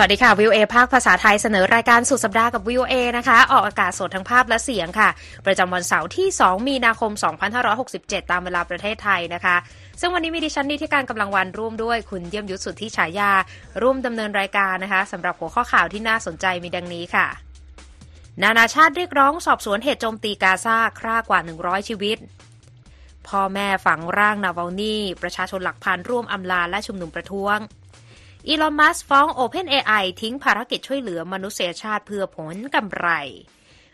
สวัสดีค่ะวิวเอภาคภาษาไทยเสนอรายการสุดสัปดาห์กับวิวเอนะคะ ออกอากาศสดทั้งภาพและเสียงค่ะ ประจำวันเสาร์ที่ 2 มีนาคม 2567 ตามเวลาประเทศไทยนะคะ ซึ่งวันนี้มีดิฉันนิติการกำลังวันร่วมด้วยคุณเยี่ยมยุทธสุทธิฉายา ร่วมดำเนินรายการนะคะสำหรับหัวข้อข่าวที่น่าสนใจมีดังนี้ค่ะ นานาชาติเรียกร้องสอบสวนเหตุโจมตีกาซาฆ่ากว่า 100 ชีวิตพ่อแม่ฝังร่างนาวานีประชาชนหลักพันร่วมอำลาและชุมนุมประท้วง อีลอน มัสก์ฟ้อง OpenAI ทิ้งภารกิจช่วยเหลือมนุษยชาติเพื่อผลกำไร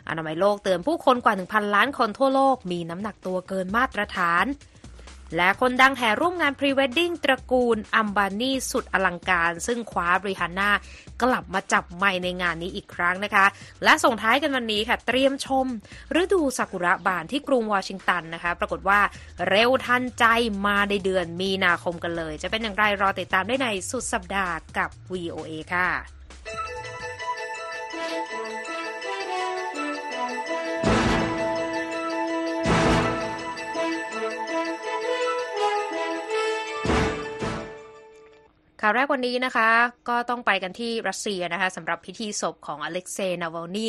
อนามัยโลกเตือนผู้คนกว่า 1,000 ล้านคนทั่วโลกมีน้ำหนักตัวเกินมาตรฐาน และคนดังแห่ร่วมงานพรีเวดดิ้งตระกูลอัมบานีสุดอลังการ ซึ่งคว้ารีฮานน่ากลับมาจับไมค์ในงานนี้อีกครั้งนะคะ และส่งท้ายกันวันนี้ค่ะ เตรียมชม ฤดูซากุระบานที่กรุงวอชิงตันนะคะ ปรากฏว่าเร็วทันใจมาในเดือนมีนาคมกันเลย จะเป็นอย่างไรรอติดตามได้ในสุดสัปดาห์กับ VOA ค่ะ ข่าวแรกวันนี้นะคะ ก็ต้องไปกันที่รัสเซียนะคะสำหรับพิธีศพของอเล็กเซย์นาวลนี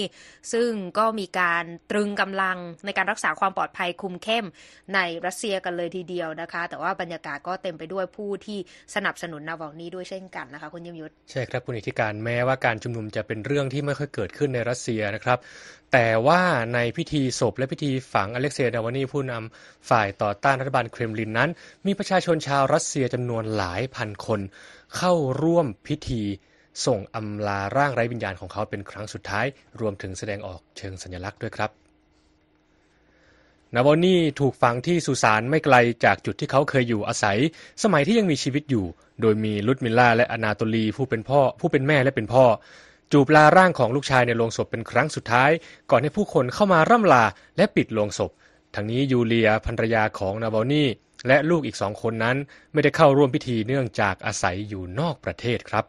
ซึ่งก็มีการตรึงกำลังในการรักษาความปลอดภัยคุมเข้มในรัสเซียกันเลยทีเดียวนะคะ แต่ว่าบรรยากาศก็เต็มไปด้วยผู้ที่สนับสนุนนาวลนีด้วยเช่นกันนะคะคุณยมยุทธใช่ครับคุณอิทธิการแม้ว่าการชุมนุมจะเป็นเรื่องที่ไม่ค่อยเกิดขึ้นในรัสเซียนะครับ แต่ว่าในพิธีศพและพิธีฝังอเล็กเซย์นาวานีผู้นำฝ่ายต่อต้านรัฐบาลเครมลินนั้น มีประชาชนชาวรัสเซียจำนวนหลายพันคน เข้าร่วมพิธีส่งอำลาร่างไร้วิญญาณของเขาเป็นครั้งสุดท้าย รวมถึงแสดงออกเชิงสัญลักษณ์ด้วยครับ นาวอนี่ถูกฝังที่สุสานไม่ไกลจากจุดที่เขาเคยอยู่อาศัย สมัยที่ยังมีชีวิตอยู่ โดยมีลุดมิลล่าและอนาโตลีผู้เป็นพ่อ ผู้เป็นแม่และเป็นพ่อ จูบลาร่างของลูกชายในโรงศพเป็นครั้งสุดท้าย ก่อนให้ผู้คนเข้ามาร่ำลาและปิดโรงศพทั้งนี้ยูเลียภรรยาของนาวอนี่ และลูกอีกสองคนนั้นไม่ได้เข้าร่วมพิธีเนื่องจากอาศัยอยู่นอกประเทศครับ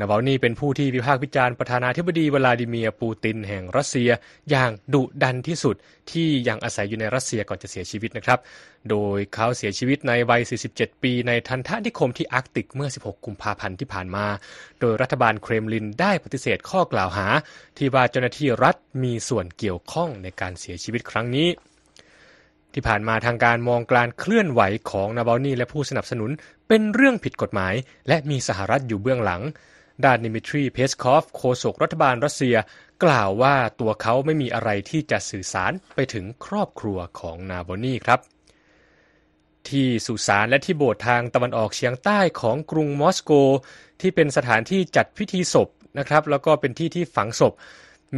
นาวาลนีเป็นผู้ที่วิพากษ์วิจารณ์ประธานาธิบดีวลาดิเมียร์ปูตินแห่งรัสเซียอย่างดุดันที่สุดที่ยังอาศัยอยู่ในรัสเซียก่อนจะเสียชีวิตนะครับ โดยเขาเสียชีวิตในวัย 47 ปีในทัณฑนิคมที่อาร์กติกเมื่อ 16 กุมภาพันธ์ที่ผ่านมา โดยรัฐบาลเครมลินได้ปฏิเสธข้อกล่าวหา ที่ว่าเจ้าหน้าที่รัฐมีส่วนเกี่ยวข้องในการเสียชีวิตครั้งนี้ ที่ผ่านมาทางการมองการเคลื่อนไหวของนาบาลนีและผู้สนับสนุนเป็นเรื่องผิดกฎหมาย และมีสหรัฐอยู่เบื้องหลัง ด้านนิมิทรีเพสคอฟโฆษกรัฐบาลรัสเซีย กล่าวว่าตัวเขาไม่มีอะไรที่จะสื่อสารไปถึงครอบครัวของนาบาลนีครับ ที่สุสานและที่โบสถ์ทางตะวันออกเฉียงใต้ของกรุงมอสโก ที่เป็นสถานที่จัดพิธีศพนะครับ แล้วก็เป็นที่ที่ฝังศพ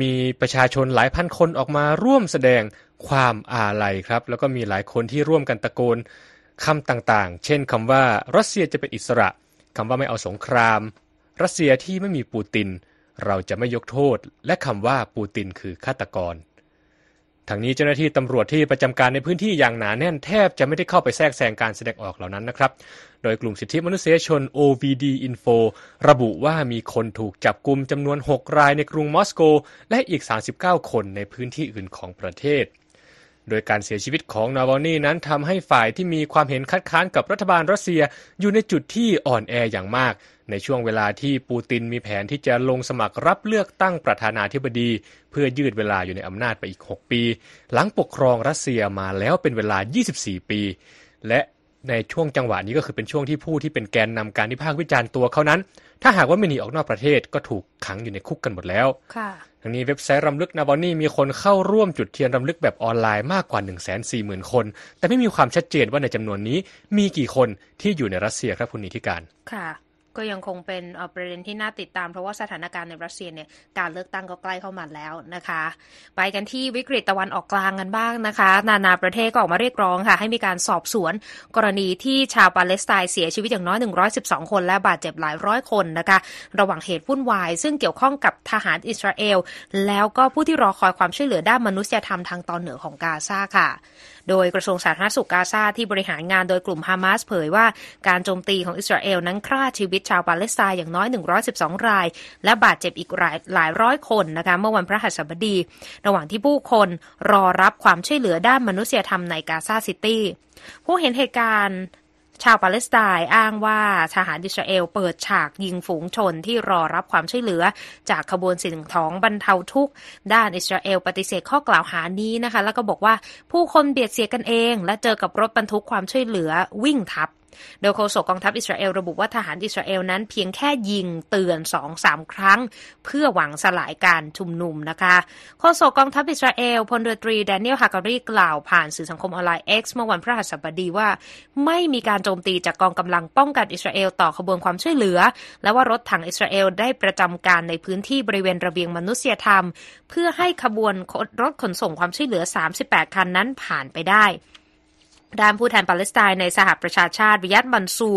มีประชาชนหลายพันคนออกมาร่วมแสดงความอาลัยครับ แล้วก็มีหลายคนที่ร่วมกันตะโกนคำต่างๆ เช่นคำว่ารัสเซียจะเป็นอิสระคำว่าไม่เอาสงคราม รัสเซียที่ไม่มีปูติน เราจะไม่ยกโทษ และคำว่าปูตินคือฆาตกร ทางนี้เจ้าหน้าที่ตำรวจที่ประจำการในพื้นที่อย่างหนาแน่นแทบจะไม่ได้เข้าไปแทรกแซงการแสดงออกเหล่านั้นนะครับ โดยกลุ่มสิทธิมนุษยชน OVD Info ระบุว่ามีคนถูกจับกลุ่มจำนวน 6 รายในกรุงมอสโก และอีก 39 คนในพื้นที่อื่นของประเทศ โดยการเสียชีวิตของนาวานีนั้นทำให้ฝ่ายที่มีความเห็นคัดค้านกับรัฐบาลรัสเซียอยู่ในจุดที่อ่อนแออย่างมาก ในช่วงเวลาที่ปูตินมีแผนที่จะลงสมัครรับเลือกตั้งประธานาธิบดี เพื่อยืดเวลาอยู่ในอำนาจไปอีก 6 ปี หลังปกครองรัสเซียมาแล้วเป็นเวลา 24 ปี และในช่วงจังหวะนี้ก็คือเป็นช่วงที่ผู้ที่เป็นแกนนำการวิพากษ์วิจารณ์ตัวเขานั้น ถ้าหากว่าไม่หนีออกนอกประเทศก็ถูกขังอยู่ในคุกกันหมดแล้วค่ะทั้งนี้เว็บไซต์รำลึกนาบอนนี่มีคนเข้าร่วมจุดเทียนรำลึกแบบออนไลน์มากกว่า 1 4 0 0 0 0 คน แต่ไม่มีความชัดเจนว่าในจำนวนนี้มีกี่คนที่อยู่ในรัสเซียครับคุณนิติการ ค่ะ ก็ยังคงเป็นประเด็นที่น่าติดตาม เพราะว่าสถานการณ์ในรัสเซียเนี่ยการเลือกตั้งก็ใกล้เข้ามาแล้วนะคะ ไปกันที่วิกฤตตะวันออกกลางกันบ้างนะคะ นานาประเทศก็ออกมาเรียกร้องค่ะ ให้มีการสอบสวน กรณีที่ชาวปาเลสไตน์เสียชีวิตอย่างน้อย 112 คนและบาดเจ็บหลายร้อยคนนะคะ ระหว่างเหตุวุ่นวาย ซึ่งเกี่ยวข้องกับทหารอิสราเอล แล้วก็ผู้ที่รอคอยความช่วยเหลือด้านมนุษยธรรมทางตอนเหนือของกาซาค่ะ โดยกระทรวงสาธารณสุขกาซาที่บริหารงานโดยกลุ่มฮามาสเผยว่าการโจมตีของอิสราเอลนั้นฆ่าชีวิตชาวปาเลสไตน์อย่างน้อย 112 ราย และบาดเจ็บอีกหลายหลายร้อยคนนะคะเมื่อวันพระหัสบดี ระหว่างที่ผู้คนรอรับความช่วยเหลือด้านมนุษยธรรมในกาซาซิตี้ผู้เห็นเหตุการณ์ชาวปาเลสไตน์อ้างว่าทหารอิสราเอลเปิดฉากยิงฝูงชนที่รอรับความช่วยเหลือ จากขบวนสิ่งของบรรเทาทุกข์ ด้านอิสราเอลปฏิเสธข้อกล่าวหานี้นะคะ แล้วก็บอกว่าผู้คนเบียดเสียกันเอง และเจอกับรถบรรทุกความช่วยเหลือวิ่งทับ โดยโฆษกกองทัพอิสราเอลระบุว่าทหารอิสราเอลนั้นเพียงแค่ยิงเตือนสองสามครั้ง เพื่อหวังสลายการชุมนุมนะคะโฆษกกองทัพอิสราเอลพลเรือตรีแดเนียลฮาการีกล่าวผ่านสื่อสังคมออนไลน์ X เมื่อวันพฤหัสบดีว่า ไม่มีการโจมตีจากกองกำลังป้องกันอิสราเอลต่อขบวนความช่วยเหลือ และว่ารถถังอิสราเอลได้ประจำการในพื้นที่บริเวณระเบียงมนุษยธรรม เพื่อให้ขบวนรถขนส่งความช่วยเหลือ 38 คันนั้นผ่านไปได้ ด้านผู้แทนปาเลสไตน์ในสหประชาชาติวิยัตบันซู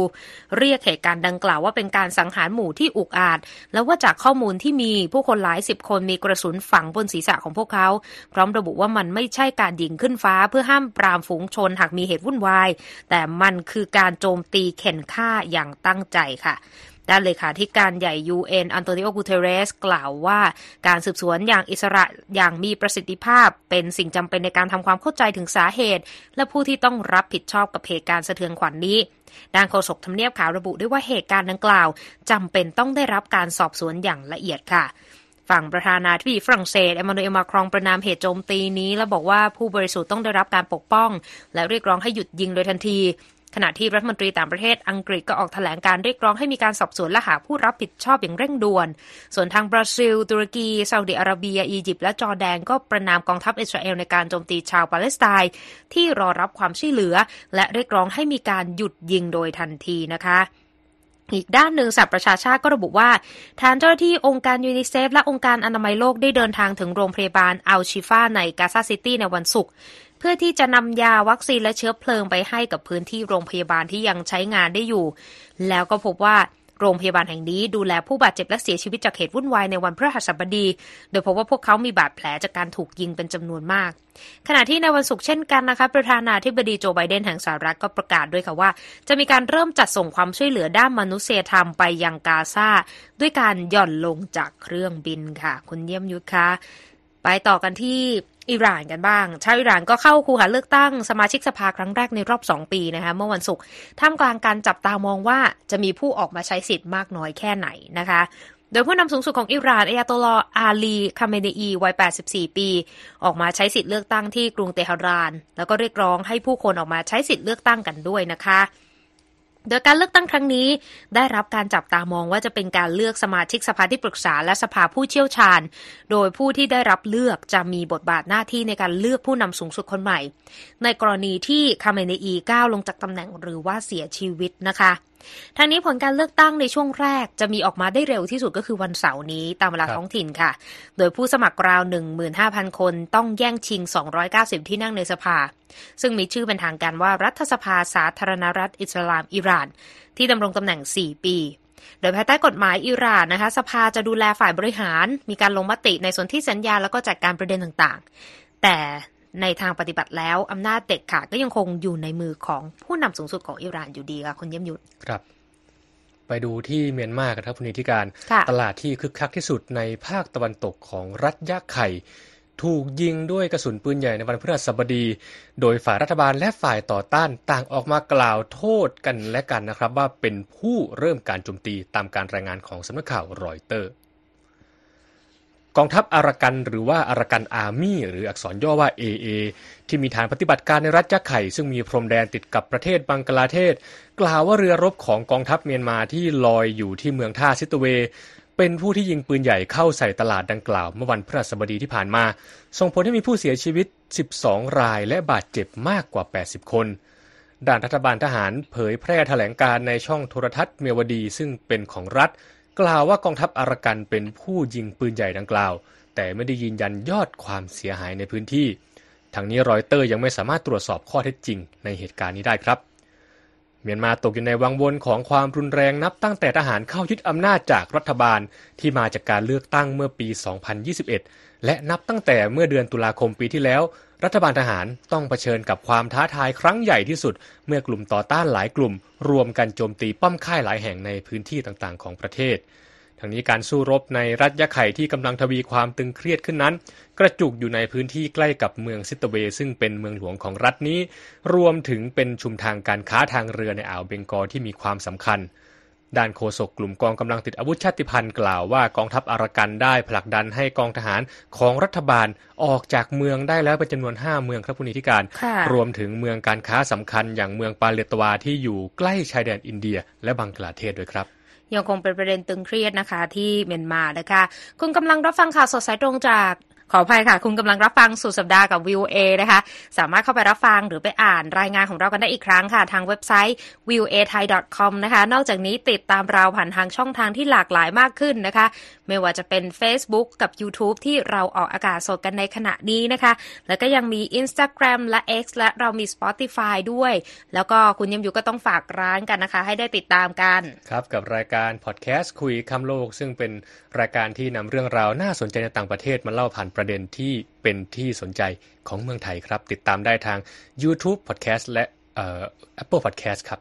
เรียกเหตุการณ์ดังกล่าวว่าเป็นการสังหารหมู่ที่อุกอาจ แล้วว่าจากข้อมูลที่มีผู้คนหลายสิบคนมีกระสุนฝังบนศีรษะของพวกเขา พร้อมระบุว่ามันไม่ใช่การยิงขึ้นฟ้าเพื่อห้ามปรามฝูงชนหากมีเหตุวุ่นวาย แต่มันคือการโจมตีเข็นฆ่าอย่างตั้งใจค่ะ ด้านเลขาธิการใหญ่ UN อันโตนิโอกูเทเรส กล่าวว่าการสืบสวนอย่างอิสระอย่างมีประสิทธิภาพ เป็นสิ่งจำเป็นในการทำความเข้าใจถึงสาเหตุ และผู้ที่ต้องรับผิดชอบกับเหตุการณ์สะเทือนขวัญนนี้ด้านโฆษกทำเนียบขาวระบุด้วยว่าเหตุการณ์ดังกล่าวจำเป็นต้องได้รับการสอบสวนอย่างละเอียดค่ะฝั่งประธานาธิบดีฝรั่งเศสเอมานูเอลมาครองประนามเหตุโจมตีนี้ และบอกว่าผู้บริสุทธิ์ต้องได้รับการปกป้อง และเรียกร้องให้หยุดยิงโดยทันที ขณะที่รัฐมนตรีต่างประเทศอังกฤษก็ออกแถลงการเรียกร้องให้มีการสอบสวนและหาผู้รับผิดชอบอย่างเร่งด่วน ส่วนทางบราซิล ตุรกีซาอุดิอาระเบีย อียิปต์และจอร์แดนก็ประนามกองทัพอิสราเอลในการโจมตีชาวปาเลสไตน์ที่รอรับความช่วยเหลือ และเรียกร้องให้มีการหยุดยิงโดยทันทีนะคะอีกด้านหนึ่งสหประชาชาติก็ระบุว่า ทางเจ้าหน้าที่องค์การยูนิเซฟและองค์การอนามัยโลกได้เดินทางถึงโรงพยาบาลอัลชิฟาในกาซาซิตี้ในวันศุกร์ เพื่อที่จะนำยาวัคซีนและเชื้อเพลิงไปให้กับพื้นที่โรงพยาบาลที่ยังใช้งานได้อยู่ แล้วก็พบว่าโรงพยาบาลแห่งนี้ดูแลผู้บาดเจ็บและเสียชีวิตจากเหตุวุ่นวายในวันพฤหัสบดี โดยพบว่าพวกเขามีบาดแผลจากการถูกยิงเป็นจำนวนมาก ขณะที่ในวันศุกร์เช่นกันนะคะ ประธานาธิบดีโจไบเดนแห่งสหรัฐก็ประกาศด้วยค่ะว่า จะมีการเริ่มจัดส่งความช่วยเหลือด้านมนุษยธรรมไปยังกาซาด้วยการหย่อนลงจากเครื่องบินค่ะ คุณเยี่ยมยุทธคะไปต่อกันที่ อิหร่านกันบ้าง ชาวอิหร่านก็เข้าคูหาเลือกตั้งสมาชิกสภาครั้งแรกในรอบสองปีนะคะเมื่อวันศุกร์ท่ามกลางการจับตามองว่าจะมีผู้ออกมาใช้สิทธิ์มากน้อยแค่ไหนนะคะโดยผู้นำสูงสุดของอิหร่านอายาตอลเลาะห์ อาลีคาเมเนอีวัย 84 ปี ออกมาใช้สิทธิ์เลือกตั้งที่กรุงเตหะราน แล้วก็เรียกร้องให้ผู้คนออกมาใช้สิทธิ์เลือกตั้งกันด้วยนะคะ โดยการเลือกตั้งครั้งนี้ ได้รับการจับตามองว่าจะเป็นการเลือกสมาชิกสภาที่ปรึกษาและสภาผู้เชี่ยวชาญ โดยผู้ที่ได้รับเลือกจะมีบทบาทหน้าที่ในการเลือกผู้นำสูงสุดคนใหม่ ในกรณีที่คาเมเนอีก้าวลงจากตำแหน่งหรือว่าเสียชีวิตนะคะ ทางนี้ผลการเลือกตั้งในช่วงแรกจะมีออกมาได้เร็วที่สุดก็คือวันเสาร์นี้ตามเวลาท้องถิ่นค่ะ โดยผู้สมัครราว 15,000 คนต้องแย่งชิง 290 ที่นั่งในสภา ซึ่งมีชื่อเป็นทางการว่ารัฐสภาสาธารณรัฐอิสลามอิหร่าน ที่ดำรงตำแหน่ง 4 ปีโดยภายใต้กฎหมายอิหร่านนะคะ สภาจะดูแลฝ่ายบริหาร มีการลงมติในส่วนที่สัญญาแล้วก็จัดการประเด็นต่างๆ แต่ ในทางปฏิบัติแล้วอำนาจเด็ดขาดก็ยังคงอยู่ในมือของผู้นำสูงสุดของอิหร่านอยู่ดีค่ะคุณเยี่ยมยุทธครับ ไปดูที่เมียนมากันครับคุณนิติการ ตลาดที่คึกคักที่สุดในภาคตะวันตกของรัฐยะไข่ถูกยิงด้วยกระสุนปืนใหญ่ในวันพฤหัสบดี โดยฝ่ายรัฐบาลและฝ่ายต่อต้านต่างออกมากล่าวโทษกันและกันนะครับ ว่าเป็นผู้เริ่มการโจมตีตามการรายงานของสำนักข่าวรอยเตอร์ กองทัพอารักันหรือว่าอารักันอาร์มี่หรืออักษรย่อว่า AA ที่มีฐานปฏิบัติการในรัฐยักไข่ ซึ่งมีพรมแดนติดกับประเทศบังกลาเทศ กล่าวว่าเรือรบของกองทัพเมียนมาที่ลอยอยู่ที่เมืองท่าซิตเว เป็นผู้ที่ยิงปืนใหญ่เข้าใส่ตลาดดังกล่าวเมื่อวันพฤหัสบดีที่ผ่านมา ส่งผลให้มีผู้เสียชีวิต 12 รายและบาดเจ็บมากกว่า 80 คนด่านรัฐบาลทหารเผยแพร่แถลงการในช่องโทรทัศน์เมียวดีซึ่งเป็นของรัฐ กล่าวว่ากองทัพอารักันเป็นผู้ยิงปืนใหญ่ดังกล่าว แต่ไม่ได้ยืนยันยอดความเสียหายในพื้นที่ทางนี้รอยเตอร์ยังไม่สามารถตรวจสอบข้อเท็จจริงในเหตุการณ์นี้ได้ครับ เมียนมาตกอยู่ในวังวนของความรุนแรงนับตั้งแต่ทหารเข้ายึดอำนาจจากรัฐบาลที่มาจากการเลือกตั้งเมื่อปี 2021 และนับตั้งแต่เมื่อเดือนตุลาคมปีที่แล้ว รัฐบาลทหารต้องเผชิญกับความท้าทายครั้งใหญ่ที่สุด เมื่อกลุ่มต่อต้านหลายกลุ่ม รวมกันโจมตีป้อมค่ายหลายแห่งในพื้นที่ต่างๆ ของประเทศทั้งนี้การสู้รบในรัฐยะไข่ที่กำลังทวีความตึงเครียดขึ้นนั้น กระจุกอยู่ในพื้นที่ใกล้กับเมืองซิตเว ซึ่งเป็นเมืองหลวงของรัฐนี้ รวมถึงเป็นชุมทางการค้าทางเรือในอ่าวเบงกอลที่มีความสำคัญ ด้านโฆษกกลุ่มกองกำลังติดอาวุธชาติพันธุ์กล่าวว่ากองทัพอารากันได้ผลักดันให้กองทหารของรัฐบาลออกจากเมืองได้แล้วเป็นจำนวน 5 เมืองครับผู้นิธิการ รวมถึงเมืองการค้าสำคัญอย่างเมืองปาเลตวาที่อยู่ใกล้ชายแดนอินเดีย และบังกลาเทศด้วยครับยังคงเป็นประเด็นตึงเครียดนะคะที่เมียนมานะคะ คุณกำลังรับฟังข่าวสดสายตรงจาก ขออภัยค่ะ คุณกำลังรับฟังสุดสัปดาห์กับวิวเอนะคะ สามารถเข้าไปรับฟังหรือไปอ่านรายงานของเรากันได้อีกครั้งค่ะ ทางเว็บไซต์ v i e w a t h a i c o m นะคะ นอกจากนี้ติดตามเราผ่านทางช่องทางที่หลากหลายมากขึ้นนะคะ ไม่ว่าจะเป็น Facebook กับ YouTube ที่เราออกอากาศสดกันในขณะนี้นะคะ แล้วก็ยังมี Instagram และ X และเรามี Spotify ด้วย แล้วก็คุณยมยุก็ต้องฝากร้านกันนะคะ ให้ได้ติดตามกันครับกับรายการพอดแคสต์คุยคำโลก ซึ่งเป็นรายการที่นำเรื่องราวน่าสนใจในต่างประเทศมาเล่าผ่านประเด็นที่เป็นที่สนใจของเมืองไทยครับ ติดตามได้ทาง YouTube Podcast และเอ่อ Apple Podcast ครับ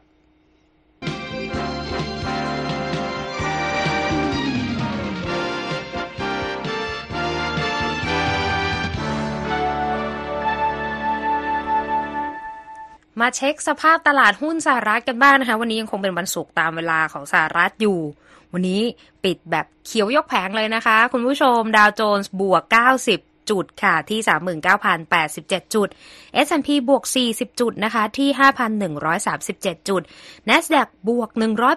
มาเช็คสภาพตลาดหุ้นสหรัฐกันบ้างนะคะ วันนี้ยังคงเป็นวันศุกร์ตามเวลาของสหรัฐอยู่ วันนี้ปิดแบบเขียวยกแผงเลยนะคะ คุณผู้ชมดาวโจนส์บวก 90จุดค่ะที่ 39,087 จุด S&P บวก 40 จุดนะคะที่ 5,137 จุด NASDAQ บวก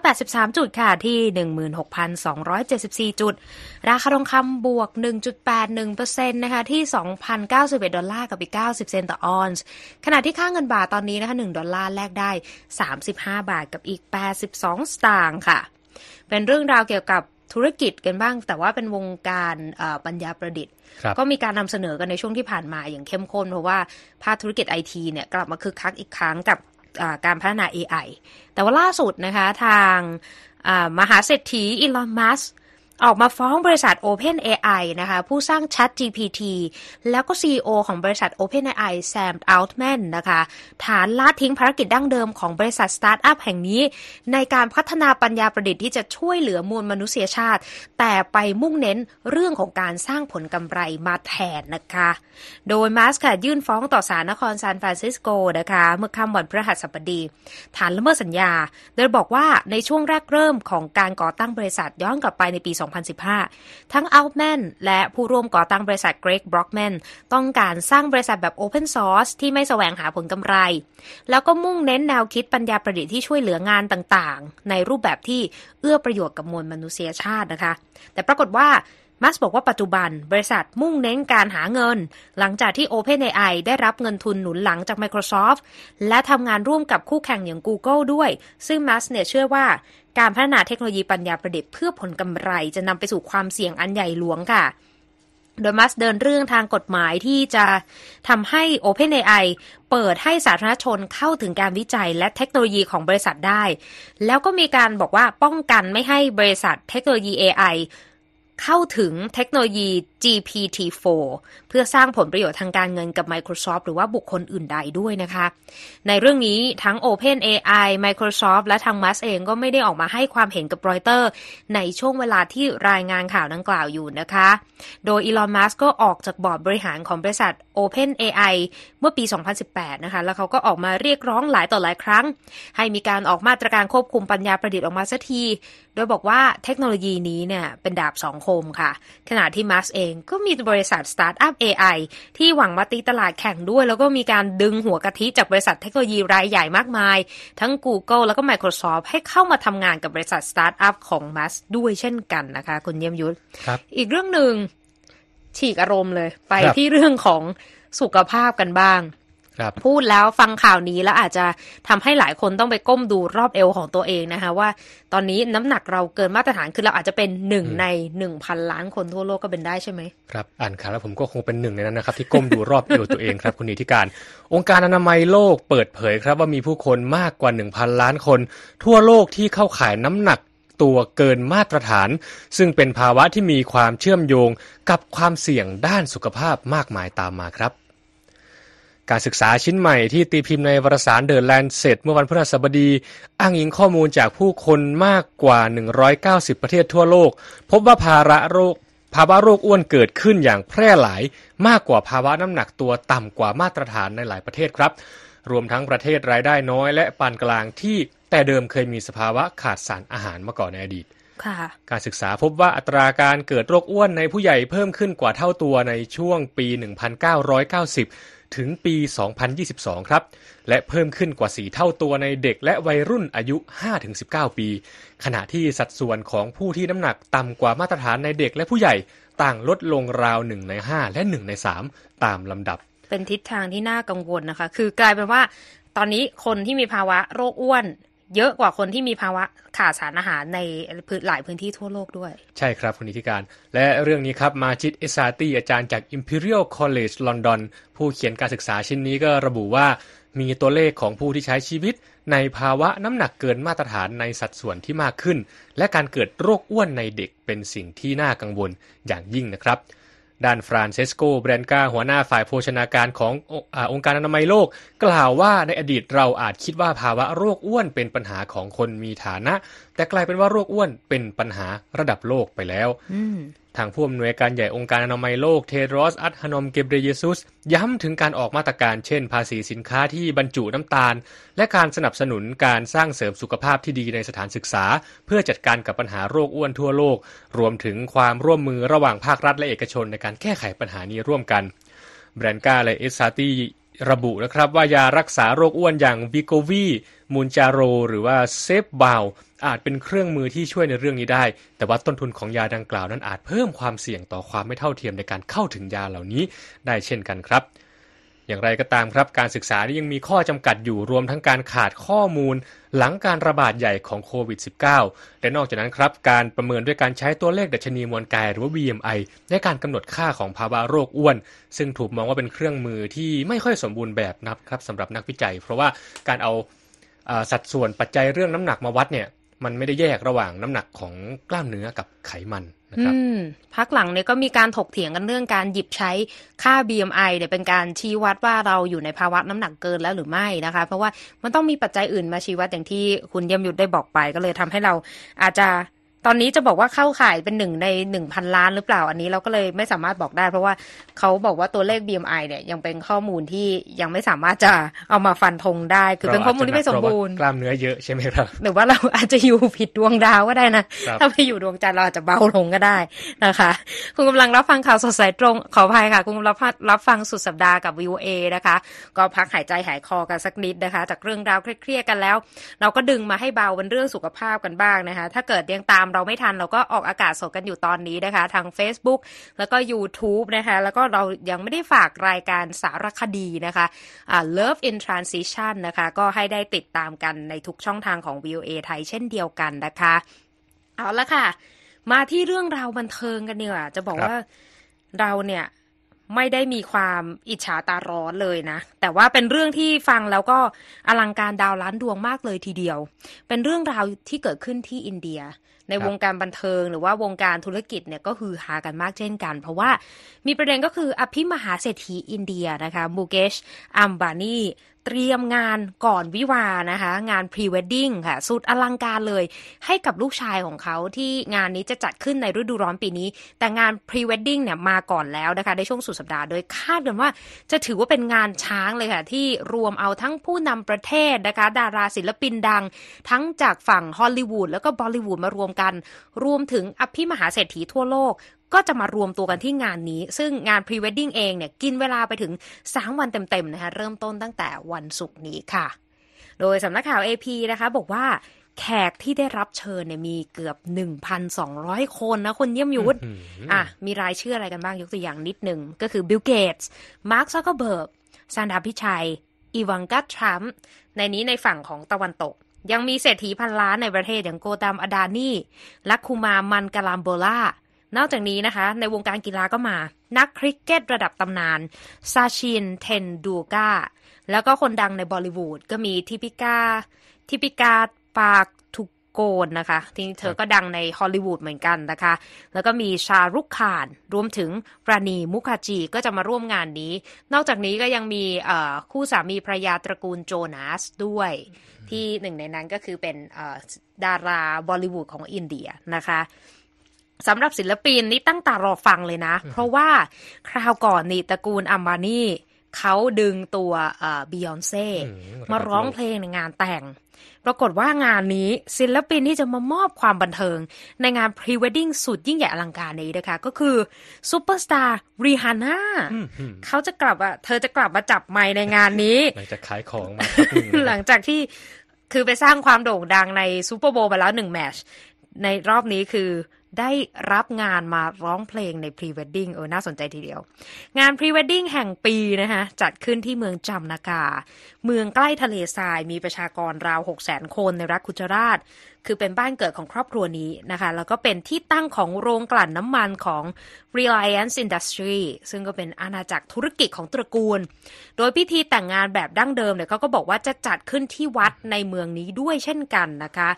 183 จุดค่ะที่ 16,274 จุด ราคาทองคำบวก 1.81%นะคะที่ 2,091 ดอลลาร์กับอีก 90 เซนต์ต่อออนซ์ ขณะที่ค่าเงินบาทตอนนี้นะคะ 1 ดอลลาร์แลกได้ 35 บาทกับอีก 82 สตางค์ค่ะ เป็นเรื่องราวเกี่ยวกับธุรกิจกันบ้าง แต่ว่าเป็นวงการเอ่อปัญญาประดิษฐ์ครับก็มีการนำเสนอกันในช่วงที่ผ่านมาอย่างเข้มข้น เพราะว่าภาคธุรกิจไอทีเนี่ยกลับมาคึกคักอีกครั้งกับอ่าการพัฒนา AI แต่ว่าล่าสุดนะคะทางอ่ามหาเศรษฐีอีลอนมัสก์ ออกมาฟ้องบริษัท OpenAI นะคะผู้สร้าง ChatGPT แล้วก็ CEO ของบริษัท OpenAI Sam Altman นะคะฐานละทิ้งภารกิจดั้งเดิมของบริษัทสตาร์ทอัพแห่งนี้ ในการพัฒนาปัญญาประดิษฐ์ที่จะช่วยเหลือมวลมนุษยชาติ แต่ไปมุ่งเน้นเรื่องของการสร้างผลกำไรมาแทนนะคะ โดยมัสก์ค่ะยื่นฟ้องต่อศาลนครซานฟรานซิสโกนะคะเมื่อค่ำวันพฤหัสบดี ฐานละเมิดสัญญา โดยบอกว่าในช่วงแรกเริ่มของการก่อตั้งบริษัทย้อนกลับไปในปี2015 ทั้ง Altman และผู้ร่วมก่อตั้งบริษัท Greg Brockman ต้องการสร้างบริษัทแบบ Open Source ที่ไม่แสวงหาผลกำไร แล้วก็มุ่งเน้นแนวคิดปัญญาประดิษฐ์ที่ช่วยเหลืองานต่างๆ ในรูปแบบที่เอื้อประโยชน์กับมวลมนุษยชาตินะคะ แต่ปรากฏว่า มัสบอกว่าปัจจุบันบริษัทมุ่งเน้นการหาเงิน หลังจากที่ OpenAI ได้รับเงินทุนหนุนหลังจาก Microsoft และทำงานร่วมกับคู่แข่งอย่าง Google ด้วย ซึ่งมัสเนี่ยเชื่อว่าการพัฒนาเทคโนโลยีปัญญาประดิษฐ์เพื่อผลกำไรจะนำไปสู่ความเสี่ยงอันใหญ่หลวงค่ะโดยมัสเดินเรื่องทางกฎหมายที่จะทำให้ OpenAI เปิดให้สาธารณชนเข้าถึงการวิจัยและเทคโนโลยีของบริษัทได้ แล้วก็มีการบอกว่าป้องกันไม่ให้บริษัทเทคโนโลยี AI เข้าถึงเทคโนโลยี GPT-4 เพื่อสร้างผลประโยชน์ทางการเงินกับ Microsoft หรือว่าบุคคลอื่นใดด้วยนะคะ ในเรื่องนี้ทั้ง OpenAI Microsoft และทางมัสเองก็ไม่ได้ออกมาให้ความเห็นกับรอยเตอร์ในช่วงเวลาที่รายงานข่าวดังกล่าวอยู่นะคะ โดยอีลอนมัสก็ออกจากบอร์ดบริหารของบริษัท OpenAI เมื่อปี 2018 นะคะ แล้วเขาก็ออกมาเรียกร้องหลายต่อหลายครั้ง ให้มีการออกมาตรการควบคุมปัญญาประดิษฐ์ออกมาสักที โดยบอกว่าเทคโนโลยีนี้เนี่ยเป็นดาบสองคมค่ะ ขณะที่มัสก์เองก็มีบริษัทสตาร์ทอัพ AI ที่หวังมาตีตลาดแข่งด้วย แล้วก็มีการดึงหัวกะทิจากบริษัทเทคโนโลยีรายใหญ่มากมาย ทั้ง Google แล้วก็ Microsoft ให้เข้ามาทำงานกับบริษัทสตาร์ทอัพของมัสก์ด้วยเช่นกันนะคะ คุณเยี่ยมยุทธครับอีกเรื่องหนึ่งฉีกอารมณ์เลย ไปครับที่เรื่องของสุขภาพกันบ้างครับ พูดแล้วฟังข่าวนี้แล้วอาจจะทำให้หลายคนต้องไปก้มดูรอบเอวของตัวเองนะคะ ว่าตอนนี้น้ำหนักเราเกินมาตรฐานคือเราอาจจะเป็นหนึ่งอืมในหนึ่งพันล้านคนทั่วโลกก็เป็นได้ใช่ไหมครับอ่านข่าวแล้วผมก็คงเป็นหนึ่งในนั้นนะครับ ที่ก้มดูรอบเอวตัวเองครับคุณนิติการ องค์การอนามัยโลกเปิดเผยครับว่ามีผู้คนมากกว่า 1,000 ล้านคน ทั่วโลกที่เข้าข่ายน้ำหนักตัวเกินมาตรฐาน ซึ่งเป็นภาวะที่มีความเชื่อมโยงกับความเสี่ยงด้านสุขภาพมากมายตามมาครับ การศึกษาชิ้นใหม่ที่ตีพิมพ์ในวารสารเดอะแลนเซตเมื่อวันพฤหัสบดี อ้างอิงข้อมูลจากผู้คนมากกว่า 190 ประเทศทั่วโลก พบว่าภาระโรคภาวะโรคอ้วนเกิดขึ้นอย่างแพร่หลาย มากกว่าภาวะน้ำหนักตัวต่ำกว่ามาตรฐานในหลายประเทศครับ รวมทั้งประเทศรายได้น้อยและปานกลางที่แต่เดิมเคยมีสภาวะขาดสารอาหารมาก่อนในอดีตค่ะการศึกษาพบว่าอัตราการเกิดโรคอ้วนในผู้ใหญ่เพิ่มขึ้นกว่าเท่าตัวในช่วงปี 1990 ถึงปี 2022 ครับ และเพิ่มขึ้นกว่า 4 เท่าตัวในเด็กและวัยรุ่นอายุ 5-19 ปี ขณะที่สัดส่วนของผู้ที่น้ำหนักต่ำกว่ามาตรฐานในเด็กและผู้ใหญ่ต่างลดลงราว 1 ใน 5 และ 1 ใน 3 ตามลำดับ เป็นทิศทางที่น่ากังวลนะคะ คือกลายเป็นว่า ตอนนี้คนที่มีภาวะโรคอ้วน เยอะกว่าคนที่มีภาวะขาดสารอาหารในพื้นหลายพื้นที่ทั่วโลกด้วย ใช่ครับคุณนิติการ และเรื่องนี้ครับมาจิตเอซาตีอาจารย์จาก Imperial College London ผู้เขียนการศึกษาชิ้นนี้ก็ระบุว่ามีตัวเลขของผู้ที่ใช้ชีวิต ในภาวะน้ำหนักเกินมาตรฐานในสัดส่วนที่มากขึ้น และการเกิดโรคอ้วนในเด็กเป็นสิ่งที่น่ากังวลอย่างยิ่งนะครับ ด้านฟรานเซสโกเบรนกาหัวหน้าฝ่ายโภชนาการของอองค์การอนามัยโลก กล่าวว่าในอดีตเราอาจคิดว่าภาวะโรคอ้วนเป็นปัญหาของคนมีฐานะ แต่กลายเป็นว่าโรคอ้วนเป็นปัญหาระดับโลกไปแล้วอื ทางผู้อำนวยการใหญ่องค์การอนามัยโลกเทโดรสอัตฮานอมเกเบรเยซุส ย้ำถึงการออกมาตรการเช่น ภาษีสินค้าที่บรรจุน้ำตาล และการสนับสนุนการสร้างเสริมสุขภาพที่ดีในสถานศึกษา เพื่อจัดการกับปัญหาโรคอ้วนทั่วโลก รวมถึงความร่วมมือระหว่างภาครัฐและเอกชนในการแก้ไขปัญหานี้ร่วมกันแบรนกาและเอสซาตีระบุนะครับว่ายารักษาโรคอ้วนอย่างวิโกวีมูนจาโร หรือว่าเซฟบาว อาจเป็นเครื่องมือที่ช่วยในเรื่องนี้ได้ แต่ว่าต้นทุนของยาดังกล่าวนั้นอาจเพิ่มความเสี่ยงต่อความไม่เท่าเทียมในการเข้าถึงยาเหล่านี้ได้เช่นกันครับอย่างไรก็ตามครับการศึกษานี้ยังมีข้อจำกัดอยู่รวมทั้งการขาดข้อมูล หลังการระบาดใหญ่ของโควิด -19 และนอกจากนั้นครับ การประเมินด้วยการใช้ตัวเลขดัชนีมวลกายหรือว่า BMI ในการกำหนดค่าของภาวะโรคอ้วน ซึ่งถูกมองว่าเป็นเครื่องมือที่ไม่ค่อยสมบูรณ์แบบนักครับสำหรับนักวิจัย เพราะว่าการเอาอ่าสัดส่วนปัจจัยเรื่องน้ำหนักมาวัดเนี่ย มันไม่ได้แยกระหว่างน้ำหนักของกล้ามเนื้อกับไขมันนะครับพักหลังเนี่ยก็มีการถกเถียงกันเรื่องการหยิบใช้ค่า BMI เนี่ยเป็นการชี้วัดว่าเราอยู่ในภาวะน้ำหนักเกินแล้วหรือไม่นะคะ เพราะว่ามันต้องมีปัจจัยอื่นมาชี้วัดอย่างที่คุณเยี่ยมยุทธได้บอกไป ก็เลยทำให้เราอาจจะ ตอนนี้จะบอกว่าเข้าข่ายเป็นหนึ่งในหนึ่งพันล้านหรือเปล่า อันนี้เราก็เลยไม่สามารถบอกได้ เพราะว่าเขาบอกว่าตัวเลข BMI เนี่ยยังเป็นข้อมูลที่ยังไม่สามารถจะเอามาฟันธงได้ คือเป็นข้อมูลที่ไม่สมบูรณ์กล้ามเนื้อเยอะใช่ไหมครับหรือว่าเราอาจจะอยู่ผิดดวงดาวก็ได้นะครับถ้าไปอยู่ดวงจันทร์เราอาจจะเบาลงก็ได้นะคะ คุณกำลังรับฟังข่าวสดสายตรง ขออภัยค่ะ คุณกำลังรับรับฟังสุดสัปดาห์กับ VOA นะคะ ก็พักหายใจหายคอกันสักนิดนะคะ จากเรื่องราวเครียดๆกันแล้ว เราก็ดึงมาให้เบาเป็นเรื่องสุขภาพกันบ้างนะคะ ถ้าเกิดยังตามเราไม่ทัน เราก็ออกอากาศสดกันอยู่ตอนนี้นะคะ ทาง Facebook แล้วก็ YouTube นะคะ แล้วก็เรายังไม่ได้ฝากรายการสารคดีนะคะอ่า Love in Transition นะคะ ก็ให้ได้ติดตามกันในทุกช่องทางของ VOA ไทยเช่นเดียวกันนะคะ เอาละค่ะ มาที่เรื่องราวบันเทิงกันดีกว่าจะบอกครับว่าเราเนี่ย ไม่ได้มีความอิจฉาตาร้อนเลยนะ แต่ว่าเป็นเรื่องที่ฟังแล้วก็อลังการดาวล้านดวงมากเลยทีเดียว เป็นเรื่องราวที่เกิดขึ้นที่อินเดีย ในวงการบันเทิงหรือว่าวงการธุรกิจเนี่ยก็คือฮือฮากันมากเช่นกัน เพราะว่ามีประเด็นก็คืออภิมหาเศรษฐีอินเดียนะคะมูเกชอัมบานี เตรียมงานก่อนวิวาห์นะคะ งานพรีเวดดิ้งค่ะ สุดอลังการเลย ให้กับลูกชายของเขาที่งานนี้จะจัดขึ้นในฤดูร้อนปีนี้ แต่งานพรีเวดดิ้งเนี่ยมาก่อนแล้วนะคะ ในช่วงสุดสัปดาห์ โดยคาดกันว่าจะถือว่าเป็นงานช้างเลยค่ะ ที่รวมเอาทั้งผู้นำประเทศนะคะ ดาราศิลปินดัง ทั้งจากฝั่งฮอลลีวูดแล้วก็บอลลีวูดมารวมกัน รวมถึงอภิมหาเศรษฐีทั่วโลก ก็จะมารวมตัวกันที่งานนี้ ซึ่งงานพรีเวดดิ้งเองเนี่ยกินเวลาไปถึง 3 วันเต็มๆนะคะเริ่มต้นตั้งแต่วันศุกร์นี้ค่ะ โดยสำนักข่าว AP นะคะบอกว่าแขกที่ได้รับเชิญเนี่ยมีเกือบ 1,200 คนนะ คุณเยี่ยมยุทธอืมอะ มีรายชื่ออะไรกันบ้างยกตัวอย่างนิดหนึ่ง ก็คือบิลเกตส์มาร์คซักเคอร์เบิร์กซันดาร์ พิชัย อิวานกา ทรัมป์ในนี้ในฝั่งของตะวันตก ยังมีเศรษฐีพันล้านในประเทศอย่างโกตามอดานี และกุมาร มังกาลัม เบอร์ลา นอกจากนี้นะคะ ในวงการกีฬาก็มา นักคริกเก็ตระดับตำนานซาชินเทนดูลการ์แล้วก็คนดังในบอลิวูดก็มีดีปิกา ดีปิกาปาทุโกนนะคะที่เธอก็ดังในฮอลลีวูดเหมือนกันนะคะ แล้วก็มีชาห์รุก ข่าน รวมถึงปราณีมุคาจีก็จะมาร่วมงานนี้ นอกจากนี้ก็ยังมีคู่สามีภรรยาตระกูลโจนาสด้วย ที่หนึ่งในนั้นก็คือเป็นดาราบอลลิวูดของอินเดียนะคะ สำหรับศิลปินนี่ตั้งตารอฟังเลยนะ เพราะว่าคราวก่อนนี่ตระกูลอัมบานีเขาดึงตัวบิยอนเซ่มาร้องเพลงในงานแต่ง ปรากฏว่างานนี้ศิลปินที่จะมามอบความบันเทิง ในงานพรีเวดดิ้งสุดยิ่งใหญ่อลังการนี้นะคะ ก็คือซูเปอร์สตาร์รีฮาน่าเขาจะกลับอะเธอจะกลับมาจับไมค์ในงานนี้ หลังจากขายของมาหลังจากที่คือไปสร้างความโด่งดังในซูเปอร์โบว์ไปแล้วหนึ่งแมตช์ในรอบนี้คือ ได้รับงานมาร้องเพลงในพรีเวดดิ้งเออน่าสนใจทีเดียว งานพรีเวดดิ้งแห่งปีนะคะจัดขึ้นที่เมืองจามนาการ์ เมืองใกล้ทะเลทรายมีประชากรราว 6 0 0 0 0คนในรัฐกุจราช คือเป็นบ้านเกิดของครอบครัวนี้นะคะ แล้วก็เป็นที่ตั้งของโรงกลั่นน้ำมันของ Reliance Industry ซึ่งก็เป็นอาณาจักรธุรกิจของตระกูล โดยพิธีแต่งงานแบบดั้งเดิมเนี่ยเขาก็บอกว่าจะจัดขึ้นที่วัดในเมืองนี้ด้วยเช่นกันนะคะ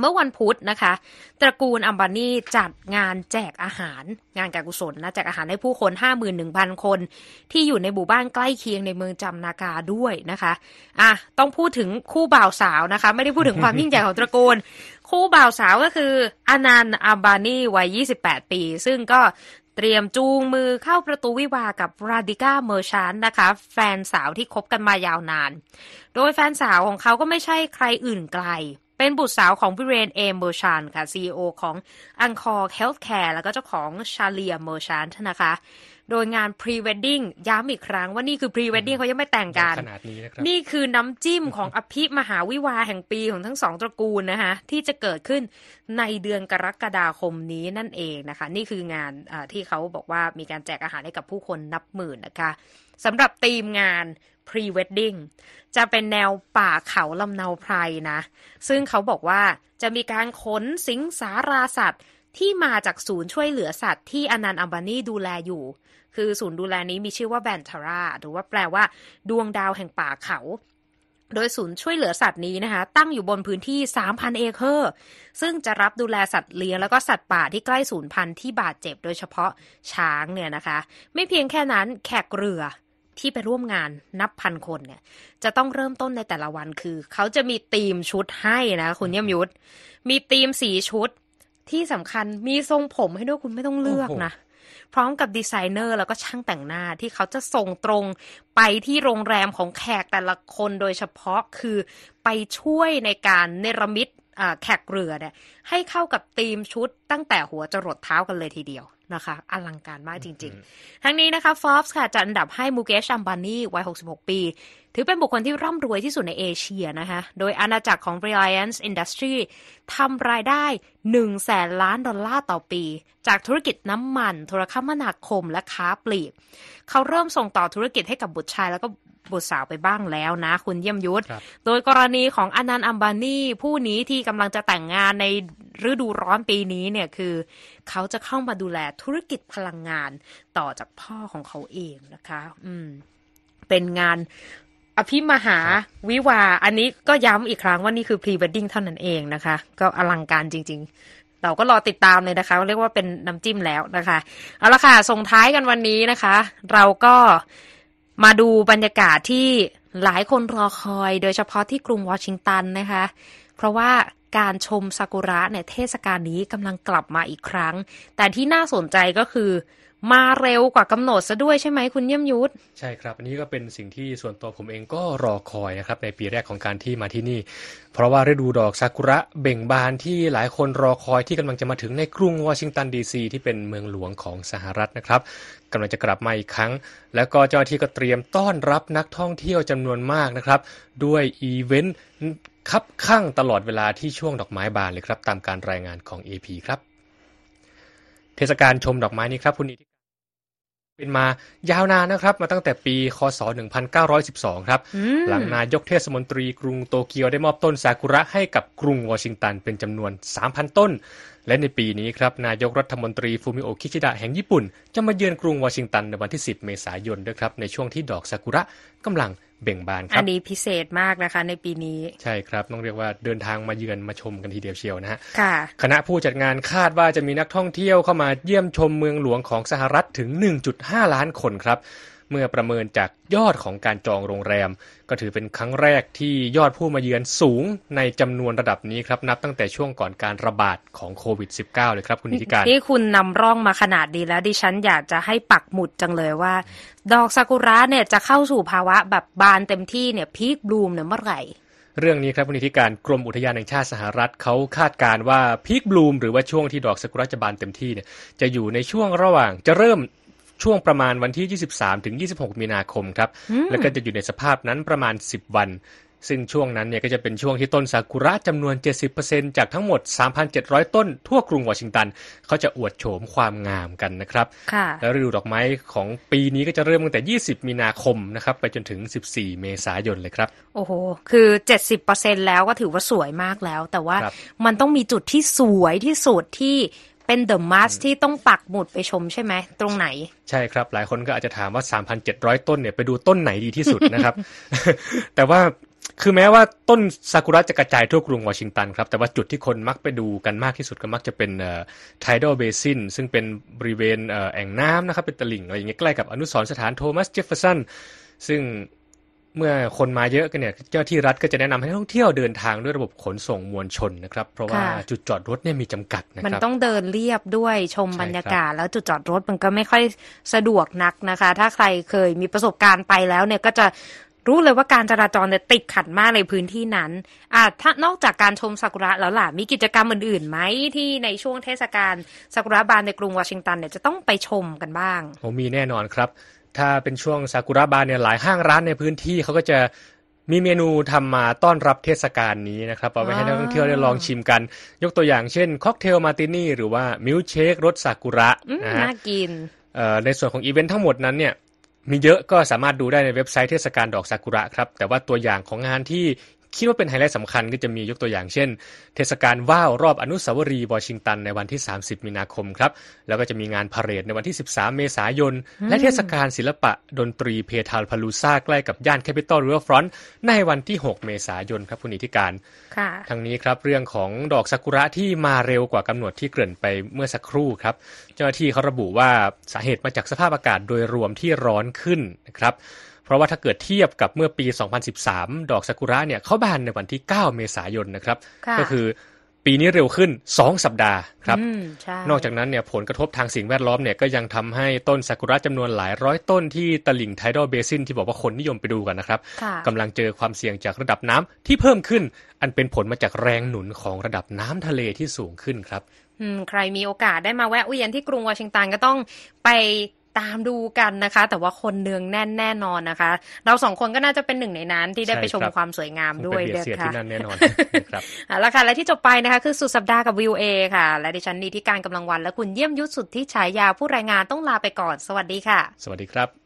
เมื่อวันพุธนะคะ ตระกูลอัมบานีจัดงานแจกอาหาร งานการกุศลนะแจกอาหารให้ผู้คน 51,000 คน ที่อยู่ในหมู่บ้านใกล้เคียงในเมืองจำนากาด้วยนะคะอะต้องพูดถึงคู่บ่าวสาวนะคะ ไม่ได้พูดถึงความยิ่งใหญ่ของตระกูล คู่บ่าวสาวก็คืออนันต์อัมบานีวัย 28 ปี ซึ่งก็เตรียมจูงมือเข้าประตูวิวาห์กับราธิกาเมอร์แชนท์นะคะ แฟนสาวที่คบกันมายาวนาน โดยแฟนสาวของเขาก็ไม่ใช่ใครอื่นไกล เป็นบุตรสาวของวิเรนเอ เมอร์แชนท์ค่ะ CEO ของ Encore Healthcare แล้วก็เจ้าของไชลา เมอร์แชนท์นะคะ โดยงานพรีเวดดิ้งย้ำอีกครั้งว่านี่คือพรีเวดดิ้งเขายังไม่แต่งกันนนี้นนี่คือน้ำจิ้มของอภิมหาวิวาห์แห่งปีของทั้งสองตระกูลนะคะ ที่จะเกิดขึ้นในเดือนกรกฎาคมนี้นั่นเองนะคะ นี่คืองานที่เขาบอกว่ามีการแจกอาหารให้กับผู้คนนับหมื่นนะคะสำหรับธีมงาน pre-wedding จะเป็นแนวป่าเขาลำเนาไพรนะ ซึ่งเขาบอกว่าจะมีการขนสิงสาราสัตว์ที่มาจากศูนย์ช่วยเหลือสัตว์ที่อนันต์อัมบานีดูแลอยู่ คือศูนย์ดูแลนี้มีชื่อว่าแวนทาราหรือว่าแปลว่า ดวงดาวแห่งป่าเขา โดยศูนย์ช่วยเหลือสัตว์นี้นะคะ ตั้งอยู่บนพื้นที่ 3,000 เอเคอร์ ซึ่งจะรับดูแลสัตว์เลี้ยงแล้วก็สัตว์ป่าที่ใกล้สูญพันธุ์ที่บาดเจ็บโดยเฉพาะช้างเนี่ยนะคะ ไม่เพียงแค่นั้นแขกเหรื่อ ที่ไปร่วมงานนับพันคนเนี่ย จะต้องเริ่มต้นในแต่ละวันคือ เขาจะมีธีมชุดให้นะคุณเยี่ยมยุทธมีธีมสีชุดที่สำคัญมีทรงผมให้ด้วยคุณไม่ต้องเลือกนะ พร้อมกับดีไซเนอร์แล้วก็ช่างแต่งหน้าที่เขาจะส่งตรงไปที่โรงแรมของแขกแต่ละคนโดยเฉพาะคือไปช่วยในการเนรมิตแขกเรือเนี่ยให้เข้ากับธีมชุดตั้งแต่หัวจรดเท้ากันเลยทีเดียว นะคะอลังการมากจริง ๆ ทั้งนี้นะคะ Forbes ค่ะจัดอันดับให้มูเกชอัมบานีวัย 66 ปี ถือเป็นบุคคลที่ร่ำรวยที่สุดในเอเชียนะคะ โดยอาณาจักรของ Reliance Industry ทำรายได้ 1 แสนล้านดอลลาร์ต่อปี จากธุรกิจน้ำมัน โทรคมนาคมและค้าปลีก เขาเริ่มส่งต่อธุรกิจให้กับบุตรชายแล้วก็ บุตรสาวไปบ้างแล้วนะ คุณเยี่ยมยุทธ โดยกรณีของอนันต์อัมบานีผู้นี้ที่กำลังจะแต่งงานในฤดูร้อนปีนี้เนี่ยคือ เขาจะเข้ามาดูแลธุรกิจพลังงานต่อจากพ่อของเขาเองนะคะ อืม เป็นงานอภิมหาวิวา อันนี้ก็ย้ำอีกครั้งว่านี่คือพรีเวดดิ้งเท่านั้นเองนะคะ ก็อลังการจริง ๆ เราก็รอติดตามเลยนะคะ เรียกว่าเป็นน้ำจิ้มแล้วนะคะ เอาละค่ะ ส่งท้ายกันวันนี้นะคะ เราก็ มาดูบรรยากาศที่หลายคนรอคอย โดยเฉพาะที่กรุงวอชิงตันนะคะ เพราะว่าการชมซากุระเนี่ยเทศกาลนี้กำลังกลับมาอีกครั้ง แต่ที่น่าสนใจก็คือ มาเร็วกว่ากำหนดซะด้วยใช่ไหมคุณเยี่ยมยุทธใช่ครับ อันนี้ก็เป็นสิ่งที่ส่วนตัวผมเองก็รอคอยนะครับในปีแรกของการที่มาที่นี่ เพราะว่าฤดูดอกซากุระเบ่งบานที่หลายคนรอคอยที่กำลังจะมาถึงในกรุงวอชิงตันดีซีที่เป็นเมืองหลวงของสหรัฐนะครับกำลังจะกลับมาอีกครั้ง แล้วก็เจ้าหน้าที่ก็เตรียมต้อนรับนักท่องเที่ยวจำนวนมากนะครับ ด้วยอีเวนต์คับคั่งตลอดเวลาที่ช่วงดอกไม้บานเลยครับ ตามการรายงานของ AP ครับ เทศกาลชมดอกไม้นี้ครับคุณนิ เป็นมายาวนานนะครับ มาตั้งแต่ปี คศ 1912 ครับ หลังนายกเทศมนตรีกรุงโตเกียวได้มอบต้นซากุระให้กับกรุงวอชิงตันเป็นจำนวน 3,000 ต้น และในปีนี้ครับนายกรัฐมนตรีฟูมิโอคิชิดะแห่งญี่ปุ่น จะมาเยือนกรุงวอชิงตันในวันที่ 10 เมษายนด้วยครับในช่วงที่ดอกซากุระกำลังเบ่งบานครับอันนี้พิเศษมากนะคะในปีนี้ ใช่ครับ ต้องเรียกว่าเดินทางมาเยือนมาชมกันทีเดียวเชียวนะฮะค่ะคณะผู้จัดงานคาดว่าจะมีนักท่องเที่ยวเข้ามาเยี่ยมชมเมืองหลวงของสหรัฐถึง 1.5 ล้านคนครับ เมื่อประเมินจากยอดของการจองโรงแรม ก็ถือเป็นครั้งแรกที่ยอดผู้มาเยือนสูงในจำนวนระดับนี้ครับ นับตั้งแต่ช่วงก่อนการระบาดของโควิด -19 เลยครับคุณนิติการที่คุณนำร่องมาขนาดดีแล้วดิฉันอยากจะให้ปักหมุดจังเลยว่า ดอกซากุระเนี่ยจะเข้าสู่ภาวะแบบบานเต็มที่เนี่ยพีคบลูมเนี่ยเมื่อไหร่เรื่องนี้ครับคุณนิติการกรมอุทยานแห่งชาติสหรัฐเขาคาดการว่าพีคบลูมหรือว่าช่วงที่ดอกซากุระจะบานเต็มที่เนี่ยจะอยู่ในช่วงระหว่างจะเริ่ม ช่วงประมาณวันที่ 23 ถึง 26 มีนาคมครับ แล้วก็จะอยู่ในสภาพนั้นประมาณ 10 วัน ซึ่งช่วงนั้นเนี่ยก็จะเป็นช่วงที่ต้นซากุระจำนวน 70%จากทั้งหมด 3,700 ต้นทั่วกรุงวอชิงตัน เขาจะอวดโฉมความงามกันนะครับ แล้วฤดูดอกไม้ของปีนี้ก็จะเริ่มตั้งแต่ 20 มีนาคมนะครับ ไปจนถึง 14 เมษายนเลยครับ โอ้โห คือ 70%แล้วก็ถือว่าสวยมากแล้ว แต่ว่ามันต้องมีจุดที่สวยที่สุดที่ เป็นเดอะมาสที่ต้องปักหมุดไปชมใช่ไหม ตรงไหน ใช่ครับ หลายคนก็อาจจะถามว่า 3,700 ต้นเนี่ยไปดูต้นไหนดีที่สุดนะครับ แต่ว่าคือแม้ว่าต้นซากุระจะกระจายทั่วกรุงวอชิงตันครับ แต่ว่าจุดที่คนมักไปดูกันมากที่สุดก็มักจะเป็นไทดอลเบซินซึ่งเป็นบริเวณแอ่งน้ำนะครับ เป็นตลิ่งอะไรอย่างเงี้ยใกล้กับอนุสรณ์สถานโทมัสเจฟเฟอร์สันซึ่ง เมื่อคนมาเยอะกันเนี่ยเจ้าหน้าที่รัฐก็จะแนะนำให้นักท่องเที่ยวเดินทางด้วยระบบขนส่งมวลชนนะครับ เพราะว่าจุดจอดรถเนี่ยมีจำกัดนะครับ มันต้องเดินเลียบด้วยชมบรรยากาศ แล้วจุดจอดรถมันก็ไม่ค่อยสะดวกนักนะคะ ถ้าใครเคยมีประสบการณ์ไปแล้วเนี่ยก็จะรู้เลยว่าการจราจรเนี่ยติดขัดมากในพื้นที่นั้นอ่าถ้านอกจากการชมซากุระแล้วล่ะ มีกิจกรรมอื่นๆไหมที่ในช่วงเทศกาลซากุระบานในกรุงวอชิงตันเนี่ยจะต้องไปชมกันบ้างผมมีแน่นอนครับ ถ้าเป็นช่วงซากุระบานเนี่ยหลายห้างร้านในพื้นที่เขาก็จะมีเมนูทำมาต้อนรับเทศกาลนี้นะครับเอาไว้ให้นักท่องเที่ยวได้ลองชิมกัน ยกตัวอย่างเช่น ค็อกเทลมาร์ตินีหรือว่ามิลก์เชครสซากุระนะฮะน่ากินในส่วนของอีเวนต์ทั้งหมดนั้นเนี่ยมีเยอะก็สามารถดูได้ในเว็บไซต์เทศกาลดอกซากุระครับ แต่ว่าตัวอย่างของงานที่ คิดว่าเป็นไฮไลท์สำคัญก็จะมียกตัวอย่างเช่น เทศกาลว่าวรอบอนุสาวรีย์วอชิงตันในวันที่ 30 มีนาคมครับ แล้วก็จะมีงานพาเหรดในวันที่ 13 เมษายน และเทศกาลศิลปะดนตรี Petalpalooza ใกล้กับย่าน Capitol Riverfront ในวันที่ 6 เมษายนครับคุณนีธิกาณจน์ทั้งนี้ครับเรื่องของดอกซากุระที่มาเร็วกว่ากำหนดที่เกริ่นไปเมื่อสักครู่ครับ เจ้าหน้าที่เขาระบุว่าสาเหตุมาจากสภาพอากาศโดยรวมที่ร้อนขึ้นนะครับ เพราะว่าถ้าเกิดเทียบกับเมื่อปี 2013 ดอกซากุระเนี่ยเขาบานในวันที่ 9 เมษายนนะครับ ก็คือปีนี้เร็วขึ้น 2 สัปดาห์ครับ นอกจากนั้นเนี่ยผลกระทบทางสิ่งแวดล้อมเนี่ยก็ยังทำให้ต้นซากุระจำนวนหลายร้อยต้นที่ตลิ่งไทดอลเบซินที่บอกว่าคนนิยมไปดูกันนะครับกำลังเจอความเสี่ยงจากระดับน้ำที่เพิ่มขึ้น อันเป็นผลมาจากแรงหนุนของระดับน้ำทะเลที่สูงขึ้นครับใครมีโอกาสได้มาแวะเวียนที่กรุงวอชิงตันก็ต้องไป ตามดูกันนะคะ แต่ว่าคนเนืองแน่นแน่นอนนะคะ เราสองคนก็น่าจะเป็นหนึ่งในนั้นที่ได้ไปชมความสวยงามด้วยเด็กค่ะที่นั่นแน่นอนครับแล้วค่ะและที่จบไปนะคะคือสุดสัปดาห์กับวิวเอค่ะ และดิฉันนีที่การกำลังวันและคุณเยี่ยมยุทธสุดที่ฉายาผู้รายงานต้องลาไปก่อน สวัสดีค่ะ สวัสดีครับ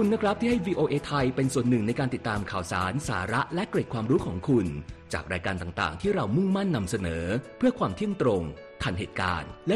คุณนะครับที่ให้ VOA ไทยเป็นส่วนหนึ่งในการติดตามข่าวสารสาระและเกร็ดความรู้ของคุณ จากรายการต่างๆ ที่เรามุ่งมั่นนำเสนอ เพื่อความเที่ยงตรง ทันเหตุการณ์ และ